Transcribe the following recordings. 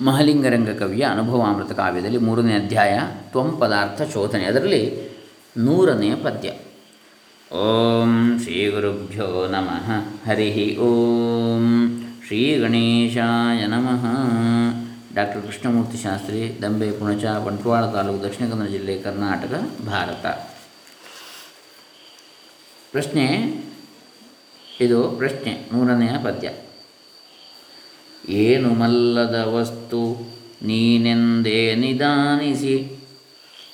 ಮಹಲಿಂಗರಂಗ ಕವಿಯ ಅನುಭವಾಮೃತ ಕಾವ್ಯದಲ್ಲಿ ಮೂರನೇ ಅಧ್ಯಾಯ ತ್ವಂ ಪದಾರ್ಥ ಶೋಧನೆ. ಅದರಲ್ಲಿ ನೂರನೆಯ ಪದ್ಯ. ಓಂ ಶ್ರೀ ಗುರುಭ್ಯೋ ನಮಃ. ಹರಿ ಓಂ ಶ್ರೀ ಗಣೇಶಾಯ ನಮಃ. ಡಾಕ್ಟರ್ ಕೃಷ್ಣಮೂರ್ತಿ ಶಾಸ್ತ್ರಿ, ದಂಬೆ, ಪುಣಚ, ಬಂಟ್ವಾಳ ತಾಲೂಕು, ದಕ್ಷಿಣ ಕನ್ನಡ ಜಿಲ್ಲೆ, ಕರ್ನಾಟಕ, ಭಾರತ. ಪ್ರಶ್ನೆ, ಇದು ಪ್ರಶ್ನೆ ನೂರನೆಯ ಪದ್ಯ. ಏನು ಮಲ್ಲದ ವಸ್ತು ನೀನೆಂದೇ ನಿಧಾನಿಸಿ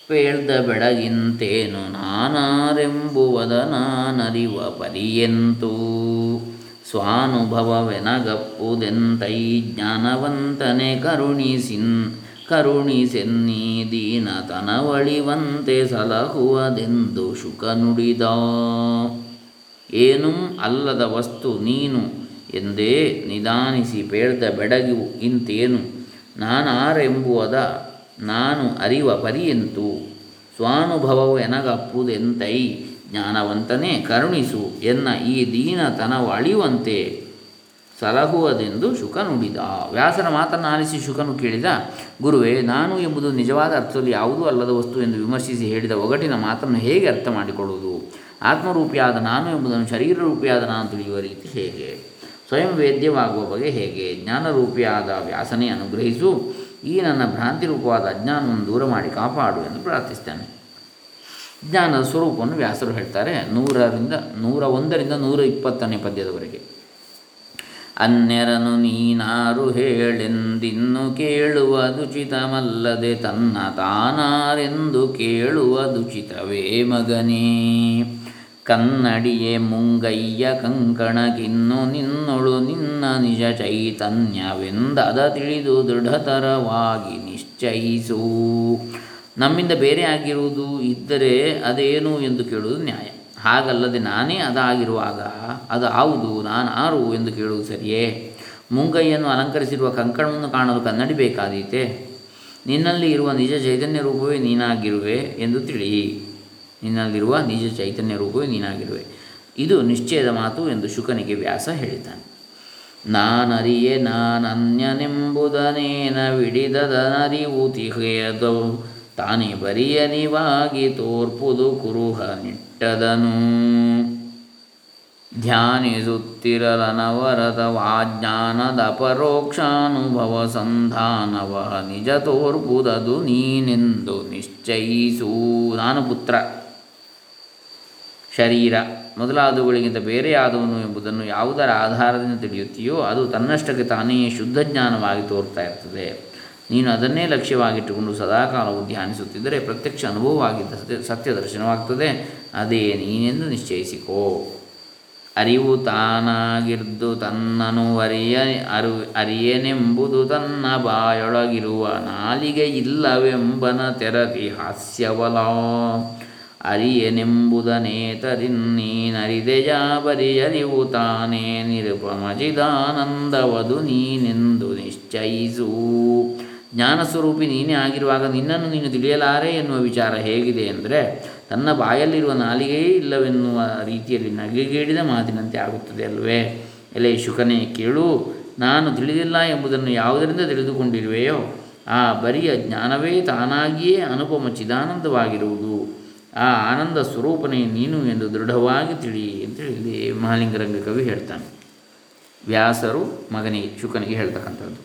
ಪೇಳ್ದ ಬೆಡಗಿಂತೇನು ನಾನಾರೆಂಬುವದ ನಾನರಿವ ಪರಿಯಂತೂ ಸ್ವಾನುಭವವೆನಗಪ್ಪುದೆಂತೈ ಜ್ಞಾನವಂತನೆ ಕರುಣಿಸಿನ್ ಕರುಣಿಸೆನ್ನೀ ದೀನತನವಳಿವಂತೆ ಸಲಹುವದೆಂದು ಶುಕ ನುಡಿದ ಏನೂ ಅಲ್ಲದ ವಸ್ತು ನೀನು ಎಂದೇ ನಿಧಾನಿಸಿ ಪೇಳ್ದ ಬೆಡಗು ಇಂತೇನು? ನಾನಾರೆಂಬುವದ ನಾನು ಅರಿವ ಪರಿಯಂತು? ಸ್ವಾನುಭವವು ಎನಗಪ್ಪುದೆಂತೈ? ಜ್ಞಾನವಂತನೇ ಕರುಣಿಸು ಎನ್ನ ಈ ದೀನತನವು ಅಳಿಯುವಂತೆ? ಸಲಹುವುದೆಂದು ಶುಕ ನುಡಿದ ವ್ಯಾಸನ ಮಾತನ್ನು ಆಲಿಸಿ ಶುಕನು ಕೇಳಿದ, ಗುರುವೇ, ನಾನು ಎಂಬುದು ನಿಜವಾದ ಅರ್ಥದಲ್ಲಿ ಯಾವುದೂ ಅಲ್ಲದ ವಸ್ತು ಎಂದು ವಿಮರ್ಶಿಸಿ ಹೇಳಿದ ಒಗಟಿನ ಮಾತನ್ನು ಹೇಗೆ ಅರ್ಥ ಮಾಡಿಕೊಳ್ಳುವುದು ಆತ್ಮರೂಪಿಯಾದ ನಾನು ಎಂಬುದನ್ನು ಶರೀರ ರೂಪಿಯಾದ ನಾನು ತಿಳಿಯುವ ರೀತಿ ಹೇಗೆ? ಸ್ವಯಂ ವೇದ್ಯವಾಗುವ ಬಗೆ ಹೇಗೆ ಜ್ಞಾನರೂಪಿಯಾದ ವ್ಯಾಸನೇ ಅನುಗ್ರಹಿಸು, ಈ ನನ್ನ ಭ್ರಾಂತಿ ರೂಪವಾದ ಅಜ್ಞಾನವನ್ನು ದೂರ ಮಾಡಿ ಕಾಪಾಡು ಎಂದು ಪ್ರಾರ್ಥಿಸ್ತಾನೆ ಜ್ಞಾನದ ಸ್ವರೂಪವನ್ನು ವ್ಯಾಸರು ಹೇಳ್ತಾರೆ, ನೂರರಿಂದ, ನೂರ ಒಂದರಿಂದ ನೂರ ಇಪ್ಪತ್ತನೇ ಪದ್ಯದವರೆಗೆ. ಅನ್ಯರನು ನೀನಾರು ಹೇಳೆಂದಿನ್ನು ಕೇಳುವುದುಚಿತಮಲ್ಲದೆ ತನ್ನ ತಾನಾರೆಂದು ಕೇಳುವ ದುಚಿತವೇ ಮಗನೇ. ಕನ್ನಡಿಯೇ ಮುಂಗಯ್ಯ ಕಂಕಣಕಿನ್ನು ನಿನ್ನೊಳು ನಿನ್ನ ನಿಜ ಚೈತನ್ಯವೆಂದದ ತಿಳಿದು ದೃಢತರವಾಗಿ ನಿಶ್ಚಯಿಸು. ನಮ್ಮಿಂದ ಬೇರೆ ಆಗಿರುವುದು ಇದ್ದರೆ ಅದೇನು ಎಂದು ಕೇಳುವುದು ನ್ಯಾಯ. ಹಾಗಲ್ಲದೆ ನಾನೇ ಅದಾಗಿರುವಾಗ ಅದು ಹೌದು, ನಾನು ಆರು ಎಂದು ಕೇಳುವುದು ಸರಿಯೇ? ಮುಂಗೈಯನ್ನು ಅಲಂಕರಿಸಿರುವ ಕಂಕಣವನ್ನು ಕಾಣಲು ಕನ್ನಡಿ ಬೇಕಾದೀತೆ? ನಿನ್ನಲ್ಲಿ ಇರುವ ನಿಜ ಚೈತನ್ಯ ರೂಪವೇ ನೀನಾಗಿರುವೆ ಎಂದು ತಿಳಿ. ನಿನ್ನಲ್ಲಿರುವ ನಿಜ ಚೈತನ್ಯ ರೂಪವೇ ನೀನಾಗಿರುವೆ. ಇದು ನಿಶ್ಚಯದ ಮಾತು ಎಂದು ಶುಕನಿಗೆ ವ್ಯಾಸ ಹೇಳಿದ್ದಾನೆ. ನಾನರಿಯೆ ನಾನನ್ಯನೆಂಬುದನೇನ ವಿಡಿದದನರಿವು ತಿಹೆಯದು ತಾನೇ ಬರಿಯನಿವಾಗಿ ತೋರ್ಪುದು ಕುರುಹ ನಿಟ್ಟದನು. ಧ್ಯಾನಿಸುತ್ತಿರಲನವರದ ವಾಜ್ಞಾನದ ಪರೋಕ್ಷಾನುಭವ ಸಂಧಾನವ ನಿಜ ತೋರ್ಪುದದು ನೀನೆಂದು ನಿಶ್ಚಯಿಸು. ನಾನು ಪುತ್ರ ಶರೀರ ಮೊದಲಾದವುಗಳಿಗಿಂತ ಬೇರೆಯಾದವನು ಎಂಬುದನ್ನು ಯಾವುದರ ಆಧಾರದಿಂದ ತಿಳಿಯುತ್ತೀಯೋ ಅದು ತನ್ನಷ್ಟಕ್ಕೆ ತಾನೇ ಶುದ್ಧ ಜ್ಞಾನವಾಗಿ ತೋರ್ತಾ ಇರ್ತದೆ. ನೀನು ಅದನ್ನೇ ಲಕ್ಷ್ಯವಾಗಿಟ್ಟುಕೊಂಡು ಸದಾಕಾಲವು ಧ್ಯಾನಿಸುತ್ತಿದ್ದರೆ ಪ್ರತ್ಯಕ್ಷ ಅನುಭವವಾಗಿದ್ದ ಸತ್ಯ ಸತ್ಯ ದರ್ಶನವಾಗ್ತದೆ ಅದೇ ನೀನೆಂದು ನಿಶ್ಚಯಿಸಿಕೋ. ಅರಿವು ತಾನಾಗಿರ್ದು ತನ್ನನು ಅರಿಯ, ಅರು, ಅರಿಯನೆಂಬುದು ತನ್ನ ಬಾಯೊಳಗಿರುವ ನಾಲಿಗೆ ಇಲ್ಲವೆಂಬನ ತೆರದಿ ಹಾಸ್ಯವಲ. ಅರಿಯನೆಂಬುದನೇತರಿನ್ನೀನರಿದೆಯ ಬರಿಯರಿವು ತಾನೇ ನಿರುಪಮಜಿದಾನಂದವದು ನೀನೆಂದು ನಿಶ್ಚಯಿಸು. ಜ್ಞಾನಸ್ವರೂಪಿ ನೀನೇ ಆಗಿರುವಾಗ ನಿನ್ನನ್ನು ನೀನು ತಿಳಿಯಲಾರೆ ಎನ್ನುವ ವಿಚಾರ ಹೇಗಿದೆ ಅಂದರೆ ತನ್ನ ಬಾಯಲ್ಲಿರುವ ನಾಲಿಗೆಯೇ ಇಲ್ಲವೆನ್ನುವ ರೀತಿಯಲ್ಲಿ ನಗೆಗೇಡಿದ ಮಾತಿನಂತೆ ಆಗುತ್ತದೆ ಅಲ್ವೇ? ಎಲೆ ಶುಕನೇ ಕೇಳು, ನಾನು ತಿಳಿದಿಲ್ಲ ಎಂಬುದನ್ನು ಯಾವುದರಿಂದ ತಿಳಿದುಕೊಂಡಿರುವೆಯೋ? ಆ ಬರಿಯ ಜ್ಞಾನವೇ ತಾನಾಗಿಯೇ ಅನುಪಮ ಚಿದಾನಂದವಾಗಿರುವುದು. ಆ ಆನಂದ ಸ್ವರೂಪನೇ ನೀನು ಎಂದು ದೃಢವಾಗಿ ತಿಳಿ ಅಂತೇಳಿ ಇಲ್ಲಿ ಮಹಾಲಿಂಗರಂಗ ಕವಿ ಹೇಳ್ತಾನೆ. ವ್ಯಾಸರು ಮಗನಿಗೆ, ಶುಕನಿಗೆ ಹೇಳ್ತಕ್ಕಂಥದ್ದು.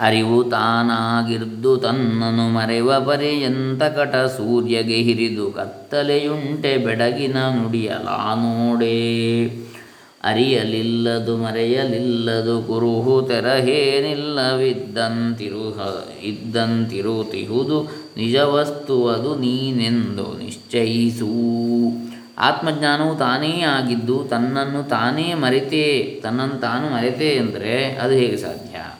ಅರಿವು ತಾನಾಗಿರ್ದು ತನ್ನನು ಮರೆವ ಪರ್ಯಂತ ಕಟ ಸೂರ್ಯಗೆ ಹಿರಿದು ಕತ್ತಲೆಯುಂಟೆ ಬೆಡಗಿನ ನುಡಿಯಲಾ ನೋಡೇ ಅರಿಯಲಿಲ್ಲದು ಮರೆಯಲಿಲ್ಲದು ಕುರುಹು ತೆರಹೇನಿಲ್ಲವಿದ್ದಂತಿರುಹ, ಇದ್ದಂತಿರುತಿಹುದು ನಿಜ ವಸ್ತುವದು ನೀನೆಂದು ನಿಶ್ಚಯಿಸು. ಆತ್ಮಜ್ಞಾನವು ತಾನೇ ಆಗಿದ್ದು ತನ್ನನ್ನು ತಾನೇ ಮರೆತೇ, ತನ್ನನ್ನು ತಾನು ಮರೆತೇ ಎಂದರೆ ಅದು ಹೇಗೆ ಸಾಧ್ಯ?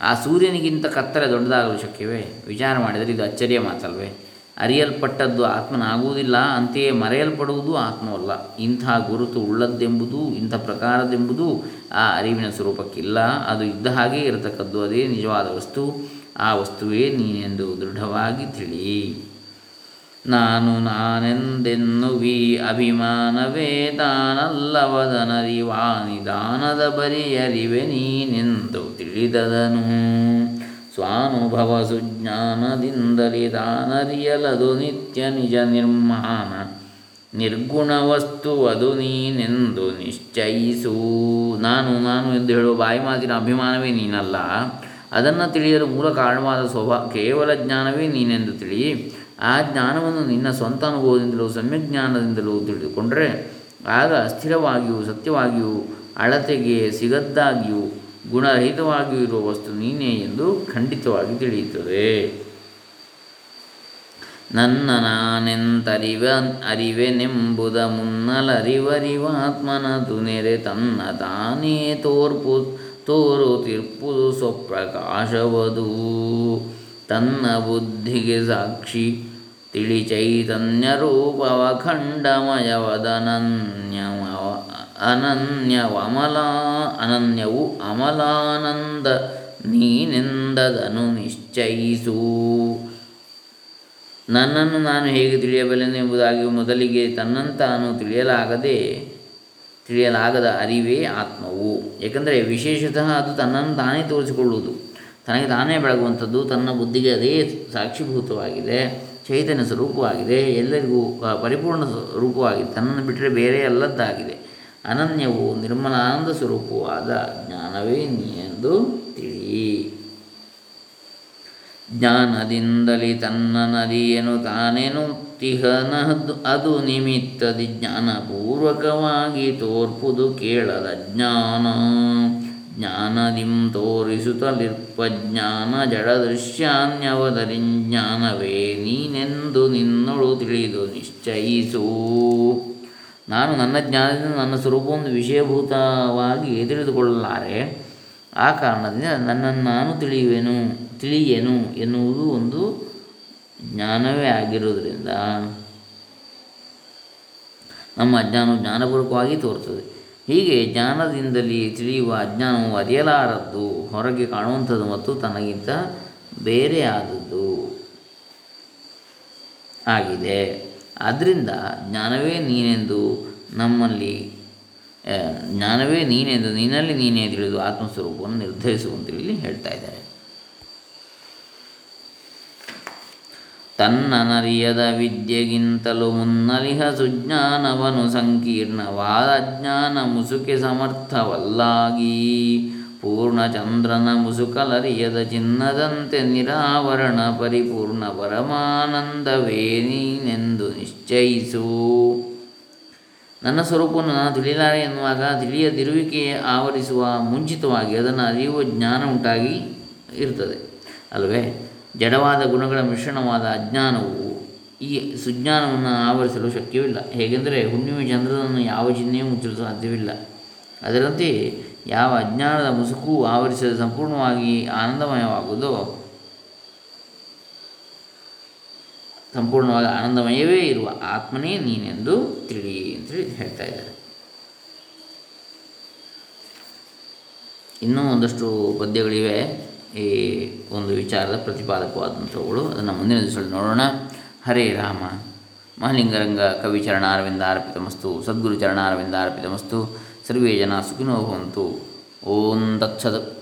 ಆ ಸೂರ್ಯನಿಗಿಂತ ಕತ್ತರೆ ದೊಡ್ಡದಾಗಲು ಶಕ್ಯವೇ? ವಿಚಾರ ಮಾಡಿದರೆ ಇದು ಅಚ್ಚರಿಯ ಮಾತಲ್ವೇ? ಅರಿಯಲ್ಪಟ್ಟದ್ದು ಆತ್ಮನಾಗುವುದಿಲ್ಲ, ಅಂತೆಯೇ ಮರೆಯಲ್ಪಡುವುದು ಆತ್ಮವಲ್ಲ. ಇಂಥ ಗುರುತು ಉಳ್ಳದ್ದೆಂಬುದು, ಇಂಥ ಪ್ರಕಾರದೆಂಬುದು ಆ ಅರಿವಿನ ಸ್ವರೂಪಕ್ಕಿಲ್ಲ. ಅದು ಇದ್ದ ಹಾಗೆ ಇರತಕ್ಕದ್ದು, ಅದೇ ನಿಜವಾದ ವಸ್ತು. ಆ ವಸ್ತುವೇ ನೀನೆಂದು ದೃಢವಾಗಿ ತಿಳಿ. ನಾನು ನಾನೆಂದೆನ್ನುವಿ ಅಭಿಮಾನವೇ ತಾನಲ್ಲವದನರಿವಾ ನಿಧಾನದ ಬರಿಯರಿವೆ ನೀನೆಂದು ತಿಳಿದದನು. ಸ್ವಾನುಭವ ಸುಜ್ಞಾನದಿಂದಲೇ ತಾನರಿಯಲದು ನಿತ್ಯ ನಿಜ ನಿರ್ಮಾಣ. ನಿರ್ಗುಣ ವಸ್ತು ಅದು ನೀನೆಂದು ನಿಶ್ಚಯಿಸು. ನಾನು ನಾನು ಎಂದು ಹೇಳುವ ಬಾಯಿ ಮಾತಿನ ಅಭಿಮಾನವೇ ನೀನಲ್ಲ. ಅದನ್ನು ತಿಳಿಯಲು ಮೂಲ ಕಾರಣವಾದ ಸ್ವಭಾವ ಕೇವಲ ಜ್ಞಾನವೇ ನೀನೆಂದು ತಿಳಿ, ಆ ಜ್ಞಾನವನ್ನು ನಿನ್ನ ಸ್ವಂತ ಅನುಭವದಿಂದಲೂ ಸಮ್ಯಕ್ ಜ್ಞಾನದಿಂದಲೂ ತಿಳಿದುಕೊಂಡರೆ, ಆಗ ಅಸ್ಥಿರವಾಗಿಯೂ ಸತ್ಯವಾಗಿಯೂ ಅಳತೆಗೆ ಸಿಗದ್ದಾಗಿಯೂ ಗುಣರಹಿತವಾಗಿಯೂ ಇರುವ ವಸ್ತು ನೀನೇ ಎಂದು ಖಂಡಿತವಾಗಿ ತಿಳಿಯುತ್ತದೆ. ನನ್ನ ನಾನೆಂತರಿವ ಅರಿವೆನೆಂಬುದ ಮುನ್ನಲರಿವರಿವಾತ್ಮನ ನೆರೆ ತನ್ನ ತಾನೇ ತೋರ್ಪು ತೋರು ತಿರ್ಪು ಸ್ವಪ್ರಕಾಶವದು. ತನ್ನ ಬುದ್ಧಿಗೆ ಸಾಕ್ಷಿ ತಿಳಿ ಚೈತನ್ಯ ರೂಪವ ಖಂಡಮಯವದನನ್ಯವ ಅನನ್ಯವಮಲ ಅನನ್ಯವು ಅಮಲಾನಂದ ನೀನೆಂದದನು ನಿಶ್ಚಯಿಸು. ನನ್ನನ್ನು ನಾನು ಹೇಗೆ ತಿಳಿಯಬಲ್ಲೆನೆಂಬುದಾಗಿ ಮೊದಲಿಗೆ ತನ್ನಂತಾನು ತಿಳಿಯಲಾಗದೆ ತಿಳಿಯಲಾಗದ ಅರಿವೇ ಆತ್ಮವು. ಏಕೆಂದರೆ ವಿಶೇಷತಃ ಅದು ತನ್ನನ್ನು ತಾನೇ ತೋರಿಸಿಕೊಳ್ಳುವುದು. ತನಗೆ ತಾನೇ ಬೆಳಗುವಂಥದ್ದು, ತನ್ನ ಬುದ್ಧಿಗೆ ಅದೇ ಸಾಕ್ಷಿಭೂತವಾಗಿದೆ, ಚೈತನ್ಯ ಸ್ವರೂಪವಾಗಿದೆ, ಎಲ್ಲರಿಗೂ ಪರಿಪೂರ್ಣ ರೂಪವಾಗಿದೆ ತನ್ನನ್ನು ಬಿಟ್ಟರೆ ಬೇರೆ ಅಲ್ಲದ್ದಾಗಿದೆ ಅನನ್ಯವು ನಿರ್ಮಲಾನಂದ ಸ್ವರೂಪವಾದ ಜ್ಞಾನವೇ ನೀ ಎಂದು ಜ್ಞಾನದಿಂದಲೇ ತನ್ನ ನದಿಯನು ತಾನೇನು ತಿಹನ ಅದು ನಿಮಿತ್ತದಿ ಜ್ಞಾನಪೂರ್ವಕವಾಗಿ ತೋರ್ಪುದು ಕೇಳದ ಜ್ಞಾನ. ಜ್ಞಾನದಿಂ ಜ್ಞಾನ ಜಡ ಜ್ಞಾನವೇ ನೀನೆಂದು ನಿನ್ನಳು ತಿಳಿದು ನಿಶ್ಚಯಿಸು. ನಾನು ನನ್ನ ಜ್ಞಾನದಿಂದ ನನ್ನ ಸ್ವರೂಪವನ್ನು ವಿಷಯಭೂತವಾಗಿ ತಿಳಿದುಕೊಳ್ಳಲಾರೆ. ಆ ಕಾರಣದಿಂದ ನನ್ನನ್ನು ನಾನು ತಿಳಿಯುವೆನು. ತಿಳಿಯೆನು ಎನ್ನುವುದು ಒಂದು ಜ್ಞಾನವೇ ಆಗಿರುವುದರಿಂದ ನಮ್ಮ ಅಜ್ಞಾನವು ಜ್ಞಾನಪೂರ್ವಕವಾಗಿ ತೋರುತ್ತದೆ ಹೀಗೆ ಜ್ಞಾನದಿಂದಲೇ ತಿಳಿಯುವ ಅಜ್ಞಾನವು ಅರಿಯಲಾರದ್ದು, ಹೊರಗೆ ಕಾಣುವಂಥದ್ದು ಮತ್ತು ತನಗಿಂತ ಬೇರೆ ಆದದ್ದು ಆಗಿದೆ. ಆದ್ದರಿಂದ ಜ್ಞಾನವೇ ನೀನೆಂದು ನಮ್ಮಲ್ಲಿ ಜ್ಞಾನವೇ ನೀನೆಂದು ನಿನ್ನಲ್ಲಿ ನೀನೇ ತಿಳಿದು ಆತ್ಮಸ್ವರೂಪವನ್ನು ಇಲ್ಲಿ ಹೇಳ್ತಾ ಇದ್ದಾರೆ. ತನ್ನನರಿಯದ ವಿದ್ಯೆಗಿಂತಲೂ ಮುನ್ನಲಿಹ ಸುಜ್ಞಾನವನು ಸಂಕೀರ್ಣವಾದ ಜ್ಞಾನ ಮುಸುಕೆ ಸಮರ್ಥವಲ್ಲಾಗಿ. ಪೂರ್ಣಚಂದ್ರನ ಮುಸುಕಲರಿಯದ ಚಿನ್ನದಂತೆ ನಿರಾವರಣ ಪರಿಪೂರ್ಣ ಪರಮಾನಂದವೇ ನೀನೆಂದು ನಿಶ್ಚಯಿಸು. ನನ್ನ ಸ್ವರೂಪವನ್ನು ನಾನು ತಿಳಿಯಲಾರೆ ಎನ್ನುವಾಗ ತಿಳಿಯದಿರುವಿಕೆ ಆವರಿಸುವ ಮುಂಚಿತವಾಗಿ ಅದನ್ನು ಅರಿಯುವ ಜ್ಞಾನ ಉಂಟಾಗಿ ಇರ್ತದೆ. ಅಲ್ಲವೇ ಜಡವಾದ ಗುಣಗಳ ಮಿಶ್ರಣವಾದ ಅಜ್ಞಾನವು ಈ ಸುಜ್ಞಾನವನ್ನು ಆವರಿಸಲು ಶಕ್ಯವಿಲ್ಲ. ಹೇಗೆಂದರೆ ಹುಣ್ಣಿಮೆ ಚಂದ್ರನನ್ನು ಯಾವ ಚಿಹ್ನೆಯೂ ಮುಚ್ಚಲು ಸಾಧ್ಯವಿಲ್ಲ. ಅದರಂತೆ ಯಾವ ಅಜ್ಞಾನದ ಮುಸುಕು ಆವರಿಸದ ಸಂಪೂರ್ಣವಾಗಿ ಆನಂದಮಯವಾಗುವುದೋ, ಸಂಪೂರ್ಣವಾಗಿ ಆನಂದಮಯವೇ ಇರುವ ಆತ್ಮನೇ ನೀನೆಂದು ತಿಳಿ ಅಂತೇಳಿ ಹೇಳ್ತಾ ಇದ್ದಾರೆ. ಇನ್ನೂ ಒಂದಷ್ಟು ಪದ್ಯಗಳಿವೆ. ಈ ಒಂದು ವಿಚಾರದ ಪ್ರತಿಪಾದಕವಾದಂಥವುಗಳು. ಅದನ್ನು ಮುಂದಿನ ದಿವಸದಲ್ಲಿ ನೋಡೋಣ. ಹರೇ ರಾಮ. ಮಹಾಲಿಂಗರಂಗ ಕವಿ ಮಸ್ತು. ಸದ್ಗುರು ಮಸ್ತು. ಸರ್ವೇ ಜನ ಸುಖಿನೋ ಭವಂತು. ಓಂ ದಕ್ಷದ